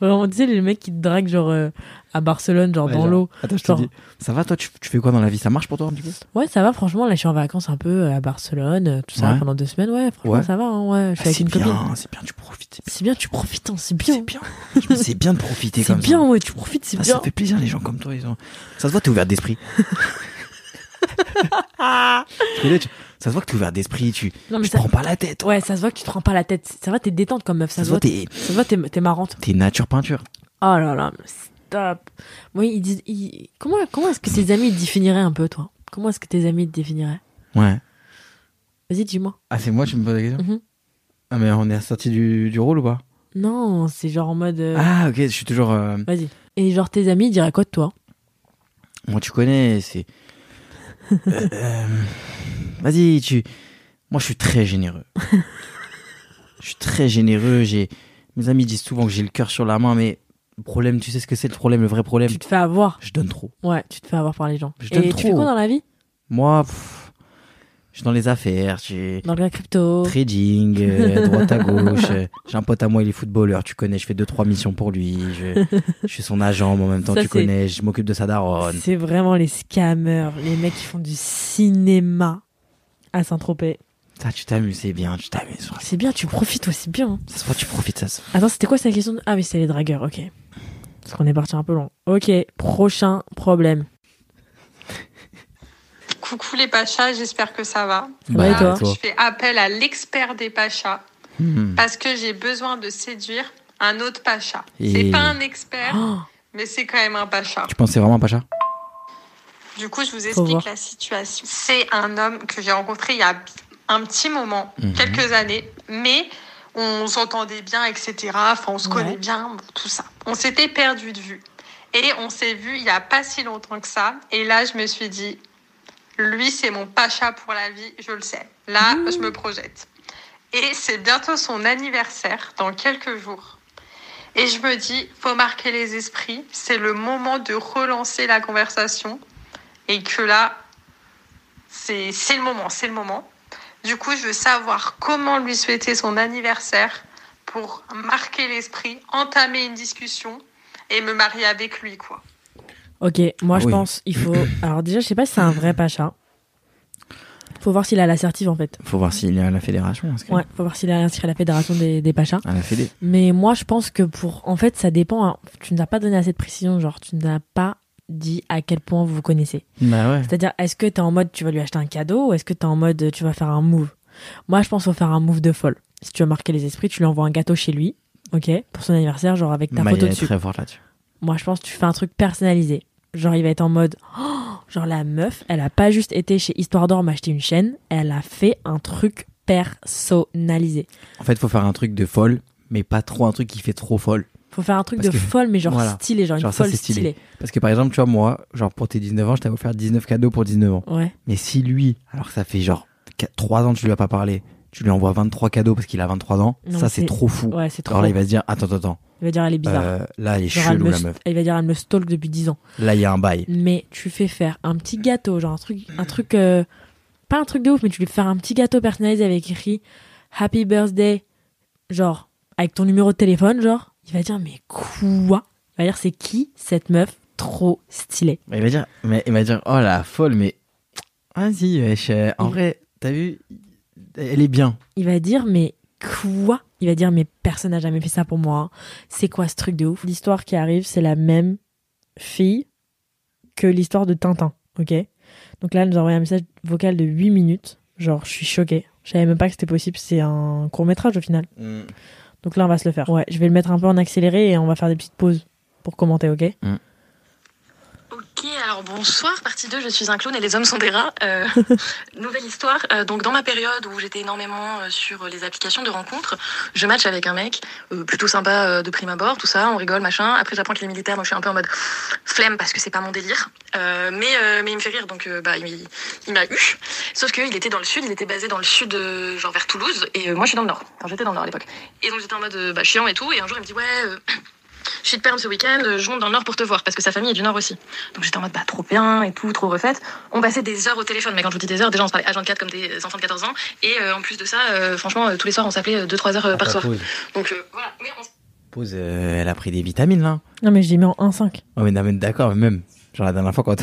Vraiment, tu sais, les mecs qui te draguent, genre euh, à Barcelone, genre Ouais, dans genre, l'eau. Attends, je te dis, ça va, toi, tu, tu fais quoi dans la vie? Ça marche pour toi un petit peu? Ouais, ça va, franchement. Là, je suis en vacances un peu euh, à Barcelone, euh, tout ça, Ouais. pendant deux semaines. Ouais, franchement, Ouais. ça va. hein, ouais, je suis Ah, avec C'est une copine. bien, c'est bien, tu profites. C'est bien, tu profites, hein, c'est C'est bien. bien. C'est bien de profiter C'est comme bien, ça. ouais, tu profites, c'est Ça, bien. ça fait plaisir, les gens comme toi. Ils ont... Ça se voit, t'es ouvert d'esprit. Ça se voit que t'es ouvert d'esprit, tu, Non, mais tu te prends pas la tête. Ouais, ça se voit que tu te rends pas la tête. Ça va, t'es détente comme meuf. Ça, Ça se voit, t'es ça se voit, t'es t'es marrante. t'es nature peinture. Oh là là, mais stop. Moi, ils disent. ils- Comment, comment est-ce que tes amis te définiraient un peu, toi? Comment est-ce que tes amis te définiraient? Ouais. Vas-y, dis-moi. Ah, c'est moi, tu me poses la question? Mhm. Ah, mais on est sorti du, du rôle ou pas? Non, c'est genre en mode. euh, Ah, ok, je suis toujours. euh, Vas-y. Et genre, tes amis diraient quoi de toi? Moi, tu connais, c'est. Euh, euh, Vas-y, tu. Moi, je suis très généreux. je suis très généreux. J'ai. Mes amis disent souvent que j'ai le cœur sur la main, mais le problème, tu sais ce que c'est le problème, le vrai problème? Tu te fais avoir. Je donne trop. Ouais, tu te fais avoir par les gens. Je Et tu fais quoi dans la vie? Moi, pff, je suis dans les affaires, j'ai Dans la crypto. trading, euh, droite à gauche. euh, J'ai un pote à moi, il est footballeur, tu connais, je fais deux trois missions pour lui. Je, je suis son agent, mais en même temps, Ça, tu connais, je m'occupe de sa daronne. C'est vraiment les scammers, les mecs qui font du cinéma à Saint-Tropez. Ça, tu t'amuses, c'est bien, tu t'amuses. C'est bien, tu profites, ouais, c'est bien. hein. Ça se voit, tu profites, ça se Attends, c'était quoi cette question de- Ah oui, c'est les dragueurs, ok. Parce qu'on est parti un peu long. Ok, prochain problème. Coucou les Pachas, j'espère que ça va. Va et toi Je fais appel à l'expert des Pachas Hmm. parce que j'ai besoin de séduire un autre Pacha. Et- C'est pas un expert, Oh, mais c'est quand même un Pacha. Tu pensais vraiment Pacha? Du coup, je vous explique la situation. C'est un homme que j'ai rencontré il y a un petit moment, Mhm. quelques années, mais on s'entendait bien, etc. Enfin, on se Ouais. connaît bien, bon, tout ça. On s'était perdu de vue. Et on s'est vu il y a pas si longtemps que ça. Et là, je me suis dit, lui, c'est mon pacha pour la vie, je le sais. Là, Mmh. je me projette. Et c'est bientôt son anniversaire, dans quelques jours. Et je me dis, faut marquer les esprits. C'est le moment de relancer la conversation. Et que là, c'est c'est le moment, c'est le moment. Du coup, je veux savoir comment lui souhaiter son anniversaire pour marquer l'esprit, entamer une discussion et me marier avec lui, quoi. Ok, moi Ah je oui. pense il faut. Alors déjà, je sais pas si c'est un vrai pacha. Faut voir s'il a l'assertive en fait. Faut voir s'il est à la fédération. inscrit. Ouais, faut voir s'il a inscrit à la fédération des, des pachas. À la fédé. Mais moi, je pense que pour. En fait, ça dépend. hein. Tu ne nous as pas donné assez de précision. Genre, tu ne nous as pas dit à quel point vous vous connaissez. Bah ouais. C'est-à-dire, est-ce que t'es en mode tu vas lui acheter un cadeau ou est-ce que t'es en mode tu vas faire un move? Moi, je pense qu'il faut faire un move de folle. Si tu veux marquer les esprits, tu lui envoies un gâteau chez lui, ok Pour son anniversaire, genre avec ta Maya photo est dessus. très forte là-dessus. Moi, je pense que tu fais un truc personnalisé. Genre, il va être en mode, oh, genre la meuf, elle a pas juste été chez Histoire d'Or m'acheter une chaîne, elle a fait un truc personnalisé. En fait, faut faire un truc de folle, mais pas trop un truc qui fait trop folle. Faut faire un truc Parce de que- folle, mais genre voilà. stylé, genre, Genre une ça, folle stylé. stylée. Parce que par exemple, tu vois, moi, genre pour tes 19 ans, je t'avais offert 19 cadeaux pour 19 ans. Ouais. Mais si lui, alors que ça fait genre 3 ans que tu lui as pas parlé, tu lui envoies 23 cadeaux parce qu'il a 23 ans, Non, ça c'est trop fou. Ouais, trop. Alors là, il va se dire, attends, attends, attends. Il va dire, elle est bizarre. Euh, là, elle est Genre, chelou, me la meuf. Il va dire, elle me stalk depuis 10 ans. Là, il y a un bail. Mais tu fais faire un petit gâteau, genre un truc, un truc, euh, pas un truc de ouf, mais tu lui fais faire un petit gâteau personnalisé avec écrit Happy Birthday, genre avec ton numéro de téléphone, genre. Il va dire mais quoi? Il va dire c'est qui cette meuf trop stylée? Il va dire, mais il va dire, oh la folle, mais vas-y, wesh, en vrai, t'as vu, elle est bien. Il va dire mais quoi? Il va dire mais personne n'a jamais fait ça pour moi. C'est quoi ce truc de ouf? L'histoire qui arrive, c'est la même fille que l'histoire de Tintin, ok? Donc là, elle nous a envoyé un message vocal de 8 minutes. Genre, je suis choquée. Je savais même pas que c'était possible. C'est un court métrage au final. Donc là, on va se le faire. Ouais, je vais le mettre un peu en accéléré et on va faire des petites pauses pour commenter, ok? Ok, alors bonsoir, partie 2, je suis un clown et les hommes sont des rats. Euh, nouvelle histoire. Euh, donc dans ma période où j'étais énormément euh, sur les applications de rencontres, je match avec un mec euh, plutôt sympa euh, de prime abord, tout ça, on rigole, machin. Après j'apprends qu'il est militaire, moi je suis un peu en mode flemme parce que c'est pas mon délire. Euh, mais, euh, mais il me fait rire, donc bah, il, il m'a eu. Sauf qu'il était dans le sud, il était basé dans le sud, euh, genre vers Toulouse, et euh, moi je suis dans le nord. Enfin j'étais dans le nord à l'époque. Et donc j'étais en mode bah, chiant et tout, et un jour il me dit ouais... euh, je suis de Perm ce week-end, euh, je monte dans le Nord pour te voir parce que sa famille est du Nord aussi. Donc j'étais en mode bah trop bien et tout, trop refaite. On passait des heures au téléphone, mais quand je vous dis des heures, déjà on se parlait H24 comme des enfants de 14 ans et euh, en plus de ça, euh, franchement euh, tous les soirs on s'appelait 2-3 heures euh, par soir. pause. Donc euh, voilà, mais on Pause, euh, elle a pris des vitamines là. Non, mais je l'ai mis en 1,5. Oh, mais, non, mais d'accord, mais même. Genre la dernière fois, quand.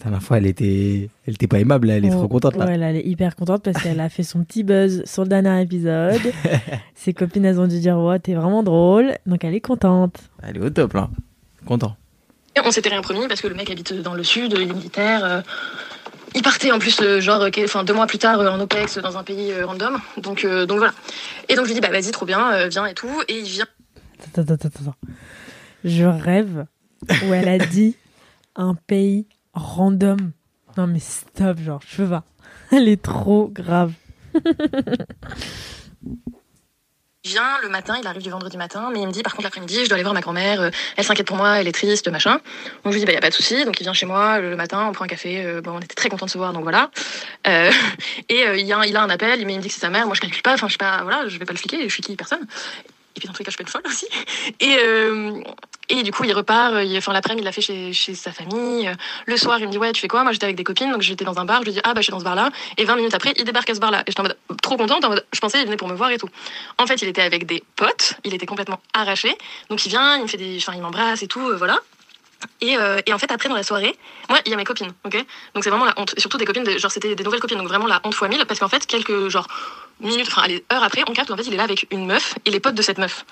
La dernière fois, elle était. Elle était pas aimable là, elle est Oh, trop contente là. Ouais, là, elle est hyper contente parce qu'elle a fait son petit buzz sur le dernier épisode. Ses copines, elles ont dû dire, ouais, t'es vraiment drôle. Donc elle est contente. Elle est au top là. Content. on s'était rien promis parce que le mec habite dans le sud, il est militaire. euh, il partait en plus euh, genre euh, enfin deux mois plus tard euh, en OPEX dans un pays euh, random. Donc euh, donc voilà. Et donc je lui dis bah vas-y trop bien, euh, viens et tout et il vient. Attends, attends, attends, attends. Je rêve où elle a dit un pays random. Non, mais stop, genre, je peux pas. Elle est trop grave. Il vient le matin, il arrive du vendredi matin, mais il me dit par contre l'après-midi, je dois aller voir ma grand-mère, euh, elle s'inquiète pour moi, elle est triste, machin. Donc je lui dis bah y a pas de souci, donc il vient chez moi le matin, on prend un café, euh, bon on était très contents de se voir, donc voilà. Euh, et euh, il, a, il a un appel, il me dit que c'est sa mère, moi je calcule pas, enfin je pas, voilà, vais pas le fliquer, je suis qui personne. Et puis dans tous les cas je pas une folle aussi. Et euh, et du coup il repart, euh, il, enfin l'après-midi il l'a fait chez, chez sa famille. Euh, Le soir il me dit ouais tu fais quoi? Moi j'étais avec des copines, donc j'étais dans un bar, je lui dis ah bah je suis dans ce bar là. Et 20 minutes après il débarque à ce bar là. Et j'étais en mode trop contente, en mode je pensais il venait pour me voir et tout. En fait, il était avec des potes, il était complètement arraché. Donc il vient, il me fait des, enfin il m'embrasse et tout, euh, voilà. Et, et en fait, après dans la soirée, moi il y a mes copines, ok? Donc c'est vraiment la honte, surtout des copines, genre c'était des nouvelles copines, donc vraiment la honte fois mille, parce qu'en fait quelques genre minutes, enfin allez heures après, on capte qu'en fait il est là avec une meuf et les potes de cette meuf,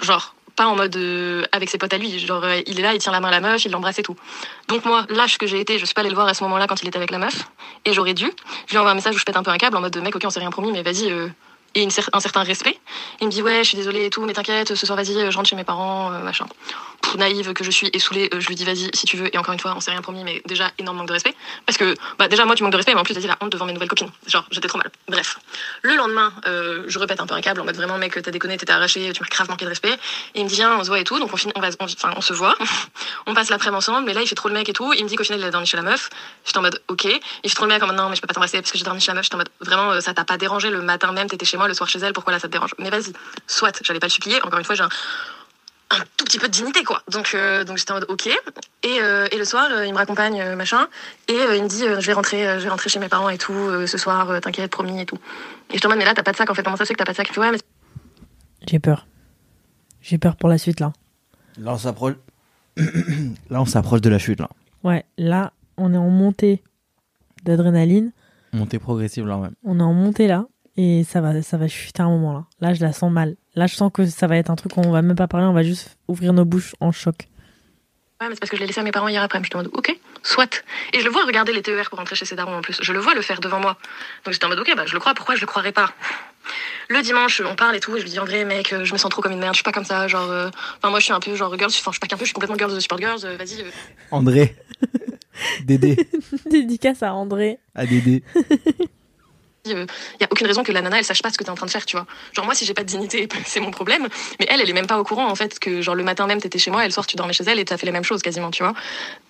genre pas en mode euh, avec ses potes à lui, genre euh, il est là, il tient la main à la meuf, il l'embrasse et tout. Donc moi, lâche que j'ai été, je suis pas allée le voir à ce moment-là quand il était avec la meuf, et j'aurais dû. Je lui envoie un message où je pète un peu un câble en mode mec, ok, on s'est rien promis, mais vas-y. euh, et une un certain respect. Il me dit ouais, je suis désolée et tout, mais t'inquiète, ce soir vas-y, euh, je rentre chez mes parents, machin. Naïve que je suis et saoulée, euh, je lui dis vas-y si tu veux. Et encore une fois, on s'est rien promis, mais déjà énorme manque de respect. Parce que bah déjà moi tu manques de respect, mais en plus t'as dit la honte devant mes nouvelles copines. Genre j'étais trop mal. Bref, le lendemain, euh, je répète un peu un câble en mode vraiment mec t'as déconné, t'étais arraché, tu m'as grave manqué de respect. Et il me dit viens, on se voit et tout, donc on finit, on va, on se voit, on passe l'après-midi ensemble, mais là il fait trop le mec et tout. Il me dit qu'au final il a dormi chez la meuf. J'étais en mode ok. Il fait trop le mec en mode non mais je peux pas t'embrasser parce que j'ai dormi chez la meuf. J'étais en mode vraiment euh, ça t'a pas dérangé le matin même, t'étais chez moi le soir chez elle, pourquoi là ça te dérange? Mais vas-y, soit. J'allais pas le supplier. Encore une fois j'ai un un tout petit peu de dignité quoi donc euh, donc j'étais en mode ok et, euh, et le soir euh, il me raccompagne euh, machin et euh, il me dit euh, je vais rentrer euh, je vais rentrer chez mes parents et tout euh, ce soir euh, t'inquiète promis et tout et je te demande mais là t'as pas de sac en fait comment ça se fait que t'as pas de sac? Ouais mais J'ai peur. J'ai peur pour la suite, là. Là, on s'approche. là, on s'approche de la chute là. Ouais, là, on est en montée d'adrénaline. Montée progressive là, ouais. On est en montée là. Et ça va, ça va chuter à un moment là. Là, je la sens mal. Là, je sens que ça va être un truc où on va même pas parler, on va juste ouvrir nos bouches en choc. Ouais, mais c'est parce que je l'ai laissé à mes parents hier après. Je te mode, ok, soit. Et je le vois regarder les TER pour rentrer chez ses darons en plus. Je le vois le faire devant moi. Donc j'étais en mode, ok, bah je le crois, pourquoi je le croirais pas? Le dimanche, on parle et tout, et je lui dis, en vrai, mec, euh, je me sens trop comme une merde, je suis pas comme ça, genre. euh, Enfin, moi, je suis un peu genre girls, enfin, je suis pas qu'un peu, je suis complètement girls de Support Girls, euh, vas-y. euh. André. Dédé. Dédicace à André. À Dédé. Il n'y a aucune raison que la nana elle sache pas ce que t'es en train de faire, tu vois. Genre moi si j'ai pas de dignité, c'est mon problème, mais elle elle est même pas au courant en fait que genre le matin même t'étais chez moi et le soir tu dormais chez elle et t'as fait les mêmes choses quasiment, tu vois. Bon,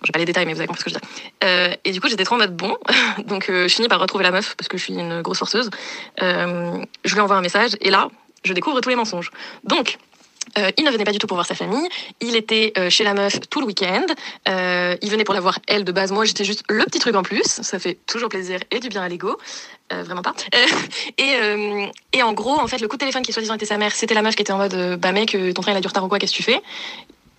j'ai pas les détails mais vous avez compris ce que je dire. Euh, et du coup j'étais trop en mode bon, donc euh, je finis par retrouver la meuf parce que je suis une grosse forceuse. Euh, je lui envoie un message et là je découvre tous les mensonges. Donc euh, il ne venait pas du tout pour voir sa famille. Il était euh, chez la meuf tout le week-end. Euh, il venait pour la voir elle de base. Moi, j'étais juste le petit truc en plus. Ça fait toujours plaisir et du bien à l'ego. Vraiment pas. Et, en gros, en fait, le coup de téléphone qui soi-disant était sa mère, c'était la meuf qui était en mode Bah mec, ton train il a du retard ou quoi, qu'est-ce que tu fais?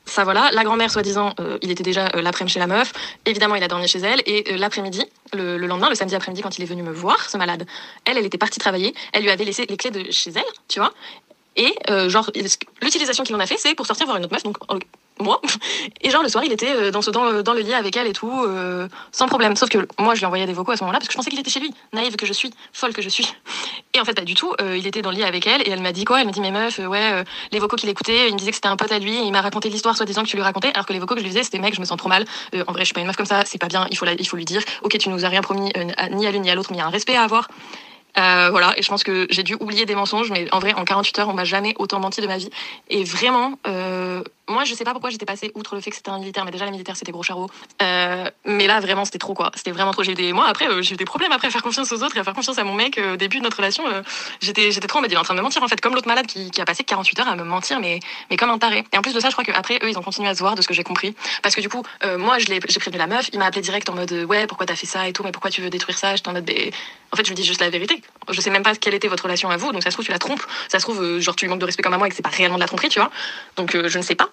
Ça voilà, la grand-mère soi-disant, il était déjà l'après-midi chez la meuf. Évidemment, il a dormi chez elle. Et l'après-midi, le, le lendemain, le samedi après-midi, quand il est venu me voir, ce malade, elle, elle était partie travailler. Elle lui avait laissé les clés de chez elle, tu vois. Et euh, genre, l'utilisation qu'il en a fait, c'est pour sortir voir une autre meuf. Donc, moi. Et genre le soir, il était euh, dans, ce, dans, le, lit avec elle et tout, euh, sans problème. Sauf que moi, je lui envoyais des vocaux à ce moment-là parce que je pensais qu'il était chez lui, naïve que je suis, folle que je suis. Et en fait, pas du tout. Euh, il était dans le lit avec elle et elle m'a dit quoi? Elle m'a dit, mais meuf, euh, ouais, euh, les vocaux qu'il écoutait, il me disait que c'était un pote à lui. Il m'a raconté l'histoire, soi-disant que tu lui racontais, alors que les vocaux que je lui faisais, c'était mec, je me sens trop mal. Euh, en vrai, je suis pas une meuf comme ça, c'est pas bien. Il faut, il faut lui dire, ok, tu nous as rien promis, euh, ni à l'une ni à l'autre, mais il y a un respect à avoir. Euh, voilà, et je pense que j'ai dû oublier des mensonges, mais en vrai, en 48 heures, on m'a jamais autant menti de ma vie. Et vraiment, euh, moi, je sais pas pourquoi j'étais passée outre le fait que c'était un militaire, mais déjà, les militaires, c'était gros charreau. Euh, mais là, vraiment, c'était trop, quoi. C'était vraiment trop. J'ai des, moi, après, euh, j'ai eu des problèmes après à faire confiance aux autres et à faire confiance à mon mec. euh, au début de notre relation, j'étais, j'étais trop en mode, il est en train de me mentir, en fait, comme l'autre malade qui, a passé 48 heures à me mentir, mais, mais comme un taré. Et en plus de ça, je crois qu'après, eux, ils ont continué à se voir, de ce que j'ai compris. Parce que du coup, moi, j'ai prévenu la meuf, il m'a appelé direct en mode, ouais, pourquoi t'as fait ça et tout, mais pourquoi tu veux détruire ça? J'étais en mode, ben, en fait, je lui dis juste la vérité. Je sais même pas quelle était votre relation à vous, donc ça se trouve, tu la trompes. Ça se trouve, genre, tu lui manques de respect comme à moi et que c'est pas réellement de la tromperie, tu vois. Donc, je ne sais pas.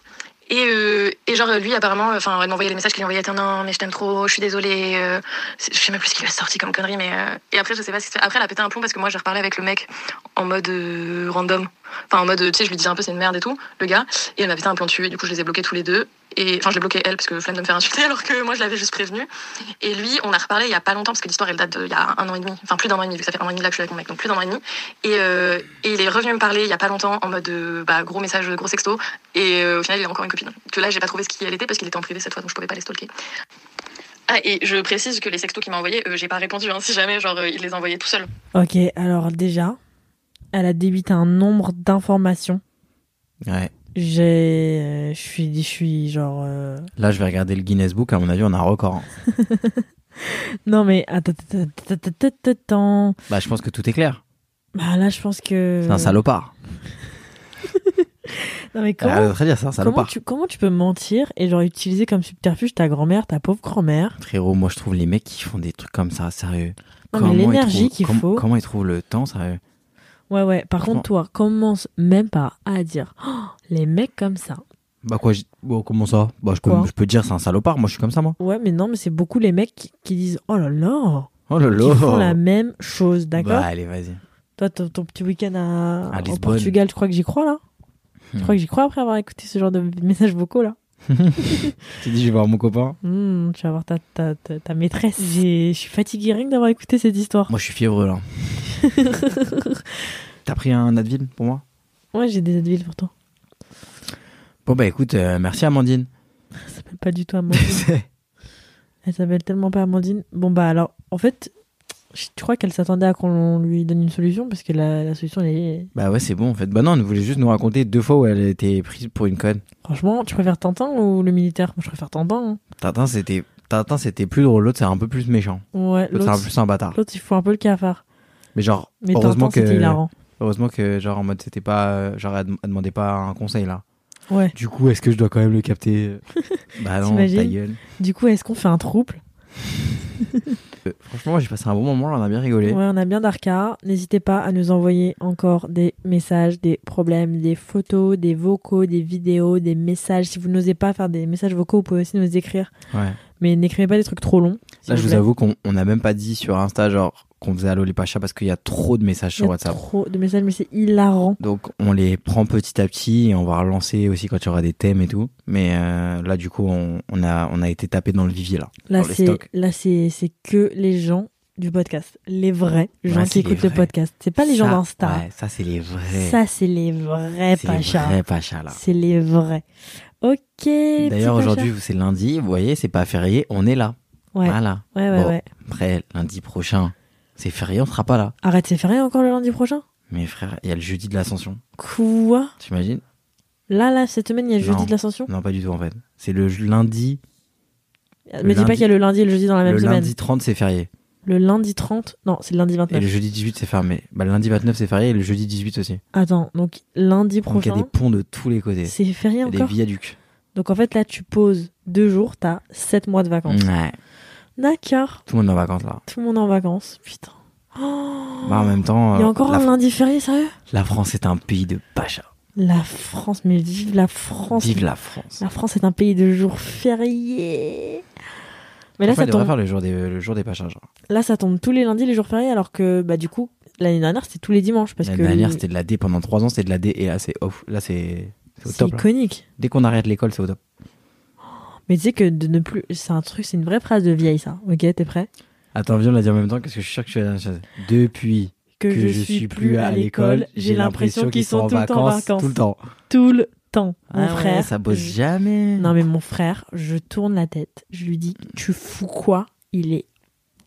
Et, euh, et genre, lui, apparemment, enfin, elle m'envoyait des messages qu'il envoyait, non, mais je t'aime trop, je suis désolée, euh, je sais même plus ce qu'il a sorti comme connerie, mais, euh, et après, je sais pas. Après, elle a pété un plomb parce que moi, j'ai reparlé avec le mec en mode euh, random. Enfin, en mode, tu sais, je lui disais un peu, c'est une merde et tout, le gars. Et elle m'a pété un plomb dessus, du coup, je les ai bloqués tous les deux. Et, enfin, je l'ai bloqué elle, parce que flemme de me faire insulter, alors que moi, je l'avais juste prévenu. Et lui, on a reparlé il y a pas longtemps, parce que l'histoire, elle date d'il y a un an et demi. Enfin, plus d'un an et demi, vu que ça fait un an et demi là que je suis avec mon mec, donc plus d'un an et demi. Et, euh, et il est revenu me parler il y a pas longtemps, en mode, euh, bah, gros message, gros sexto. Et euh, au final, il a encore une copine. Que là, j'ai pas trouvé ce qui elle était, parce qu'il était en privé cette fois, donc je pouvais pas les stalker. Ah, et je précise que les sextos qu'il m'a envoyés, euh, j'ai pas répondu, hein, si jamais, genre, euh, il les envoyait tout seul. Ok, alors déjà, elle a débité un nombre d'informations. Ouais. J'ai, euh, je suis, je suis genre. euh, Là, je vais regarder le Guinness Book. À mon avis, on a un record. hein. Non mais attends. Bah, je pense que tout est clair. Bah là, je pense que. C'est un salopard. Non mais Ah, comment, très bien, un comment tu, comment tu peux mentir et genre utiliser comme subterfuge ta grand-mère, ta pauvre grand-mère? Frérot, moi, je trouve les mecs qui font des trucs comme ça, sérieux. Non, Comment l'énergie qu'il faut. Comment ils trouvent le temps, sérieux? Ouais ouais. Par contre, toi, commence même pas à dire Oh, les mecs comme ça. Bah, quoi, comment ça? Bah, je peux, Quoi? je peux te dire, c'est un salopard. Moi, je suis comme ça, moi. Ouais, mais non, mais c'est beaucoup les mecs qui, qui disent oh là là, Oh là qui là font la même chose, d'accord? Bah, allez, vas-y. Toi, ton, ton petit week-end à, À au Lisbonne. Portugal, tu crois que j'y crois là? Tu Hmm. crois que j'y crois après avoir écouté ce genre de messages vocaux là? Tu dis, je vais voir mon copain. Hmm, Tu vas voir ta, ta, ta, ta maîtresse. Je suis fatiguée rien que d'avoir écouté cette histoire. Moi, je suis fiévreux, là. T'as pris un Advil pour moi? Ouais, j'ai des Advil pour toi. Bon, bah, écoute, euh, merci, Amandine. Elle s'appelle pas du tout Amandine. Elle s'appelle tellement pas Amandine. Bon, bah alors, en fait, tu crois qu'elle s'attendait à qu'on lui donne une solution parce que la, la solution, elle est. bah, ouais, c'est bon, en fait. Bah, non, elle voulait juste nous raconter deux fois où elle a été prise pour une conne. Franchement, tu préfères Tintin ou le militaire? Moi, je préfère Tintin. hein. Tintin, c'était. Tintin, c'était plus drôle. L'autre, c'est un peu plus méchant. Ouais, L'autre, c'est un peu plus un bâtard. l'autre, il faut un peu le cafard. Mais genre, Mais heureusement Tintin, que. c'était hilarant. Heureusement que, genre, en mode, c'était pas. Genre, elle, dem- elle demandait pas un conseil, là. Ouais. Du coup, est-ce que je dois quand même le capter? Bah non, T'imagines? ta gueule. Du coup, est-ce qu'on fait un trouble? Franchement, j'ai passé un bon moment, là, on a bien rigolé. Ouais, on a bien d'arca. N'hésitez pas à nous envoyer encore des messages, des problèmes, des photos, des vocaux, des vidéos, des messages. Si vous n'osez pas faire des messages vocaux, vous pouvez aussi nous écrire. Ouais. Mais n'écrivez pas des trucs trop longs. Là, je vous avoue qu'on on n'a même pas dit sur Insta, genre, qu'on faisait Allo les Pachas parce qu'il y a trop de messages Il y sur a WhatsApp. trop de messages, mais c'est hilarant. Donc, on les prend petit à petit et on va relancer aussi quand il y aura des thèmes et tout. Mais euh, là, du coup, on, on, a, on a été tapé dans le vivier, là. Là, c'est que les gens du podcast, les vrais gens Ouais, qui écoutent le podcast. C'est pas les gens d'Insta. Ouais, ça, c'est les vrais. Ça, c'est les vrais c'est les vrais Pachas, là. C'est les vrais. Ok. D'ailleurs, pacha. aujourd'hui, c'est lundi. Vous voyez, c'est pas férié. On est là. Ouais. Voilà. Ouais, ouais, Bon. ouais. Après, lundi prochain, c'est férié, on sera pas là. Arrête, c'est férié encore le lundi prochain? Mais frère, il y a le jeudi de l'ascension. Quoi? T'imagines? Là, là, cette semaine, il y a le jeudi Non. de l'ascension? Non, pas du tout en fait. C'est le lundi. Me dis pas qu'il y a le lundi et le jeudi dans la même Le semaine. lundi 30, c'est férié. Le lundi 30 Non, c'est le lundi Et 29. le jeudi 18, c'est fermé. Bah, le lundi 29, c'est férié et le jeudi 18 aussi. Attends, donc lundi Donc, il y a prochain, des ponts de tous les côtés. c'est férié a des encore? viaducs. Donc en fait, là, tu poses deux jours, t'as sept mois de vacances. Ouais. D'accord. Tout le monde est en vacances là. Tout le monde est en vacances. Putain. Oh. Bah, en même temps, Il y a encore un lundi férié, sérieux? La France est un pays de pacha. La France, mais vive la France. Vive la France. La France est un pays de jours fériés. Mais là, ça tombe, faire le jour des, le jour des pachas. Genre. là, ça tombe tous les lundis, les jours fériés, alors que, bah, du coup, l'année dernière, c'était tous les dimanches. Parce L'année que dernière, c'était de la D pendant 3 ans, c'était de la D et là, c'est off. Là, c'est C'est au C'est top. là. iconique. Dès qu'on arrête l'école, c'est au top. Mais tu sais que de ne plus. C'est un truc, c'est une vraie phrase de vieille, ça. Ok, t'es prêt? Attends, viens, on l'a dit en même temps, parce que je suis sûr que tu vas dire Depuis que, que, je, suis plus à l'école, j'ai l'impression qu'ils sont en vacances, tout le temps. Tout le temps. Mon Ah ouais, frère. ça bosse je- jamais. Non, mais mon frère, je tourne la tête. Je lui dis Tu fous quoi? Il est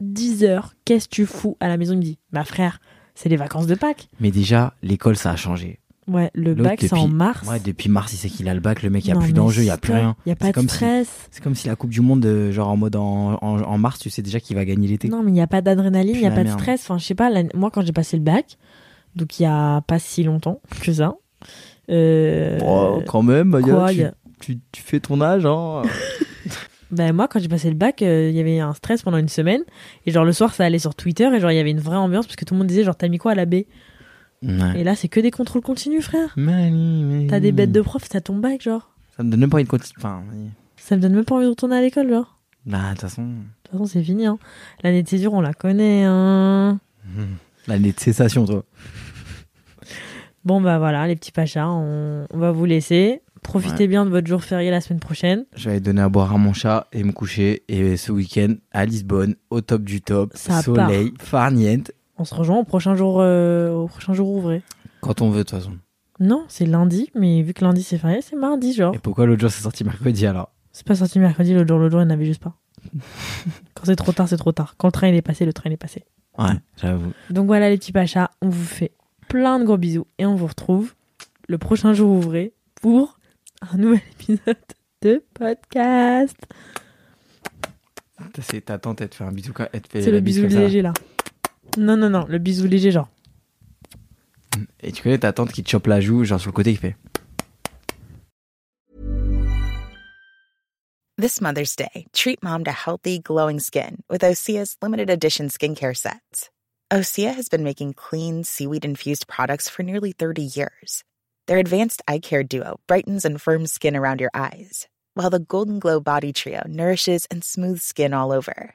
10 heures. Qu'est-ce que tu fous à la maison? Il me dit Ma frère, c'est les vacances de Pâques. Mais déjà, l'école, ça a changé. Ouais, le bac, c'est en mars. Ouais, depuis mars, il sait qu'il a le bac, le mec, il n'y a plus d'enjeu, il n'y a plus rien. Il n'y a pas de si- stress. C'est comme si la Coupe du Monde, euh, genre en mode en, en, en mars, tu sais déjà qu'il va gagner l'été. Non, mais il n'y a pas d'adrénaline, il n'y a pas de stress. Enfin, je sais pas, moi, quand j'ai passé le bac, donc il y a pas si longtemps que ça. euh, Oh, quand même, quoi, y a- tu, tu fais ton âge, hein. Ben, moi, quand j'ai passé le bac, euh, il y avait un stress pendant une semaine. Et genre, le soir, ça allait sur Twitter. Et genre, il y avait une vraie ambiance parce que tout le monde disait, genre, t'as mis quoi à la baie Ouais. Et là, c'est que des contrôles continus, frère. T'as des bêtes de profs, t'as ton bac, genre. Ça me donne même pas envie de continuer. Enfin, oui. Ça me donne même pas envie de retourner à l'école, genre. bah, de toute façon, De toute façon, c'est fini, hein. L'année de césure, on la connaît, hein. l'année de cessation, toi. Bon, bah voilà, les petits pachas, on, on va vous laisser. Profitez bien de votre jour férié la semaine prochaine. Je vais donner à boire à mon chat et me coucher. Et ce week-end, à Lisbonne, au top du top, Ça soleil, farniente, On se rejoint au prochain jour, euh, au prochain jour ouvré. quand on veut, de toute façon. Non, c'est lundi, mais vu que lundi c'est férié, c'est mardi, genre. Et pourquoi l'autre jour c'est sorti mercredi alors C'est pas sorti mercredi, l'autre jour, l'autre jour, il n'y en avait juste pas. Quand c'est trop tard, c'est trop tard. Quand le train il est passé, le train il est passé. Ouais, j'avoue. Donc voilà les petits pachas, on vous fait plein de gros bisous et on vous retrouve le prochain jour ouvré pour un nouvel épisode de podcast. C'est ta tante, elle te fait un bisou. quand- Elle te fait C'est le bisou léger là. Non, non, non, le bisou léger genre. Et tu connais ta tante qui te chope la joue, genre sur le côté, qui fait. This Mother's Day, treat mom to healthy, glowing skin with Osea's limited edition skincare sets. Osea has been making clean, seaweed infused products for nearly 30 years. Their advanced eye care duo brightens and firms skin around your eyes, while the Golden Glow Body Trio nourishes and smooths skin all over.